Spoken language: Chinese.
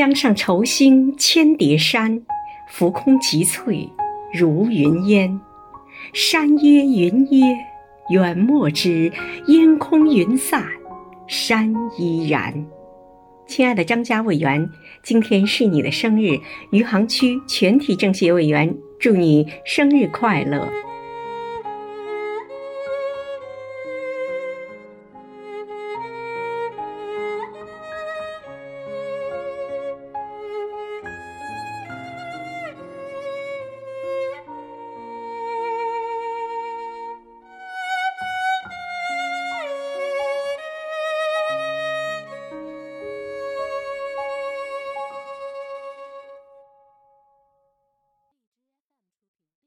江上愁星千叠山，浮空极翠如云烟。山耶云耶，远莫之，烟空云散，山依然。亲爱的张家委员，今天是你的生日，余杭区全体政协委员祝你生日快乐。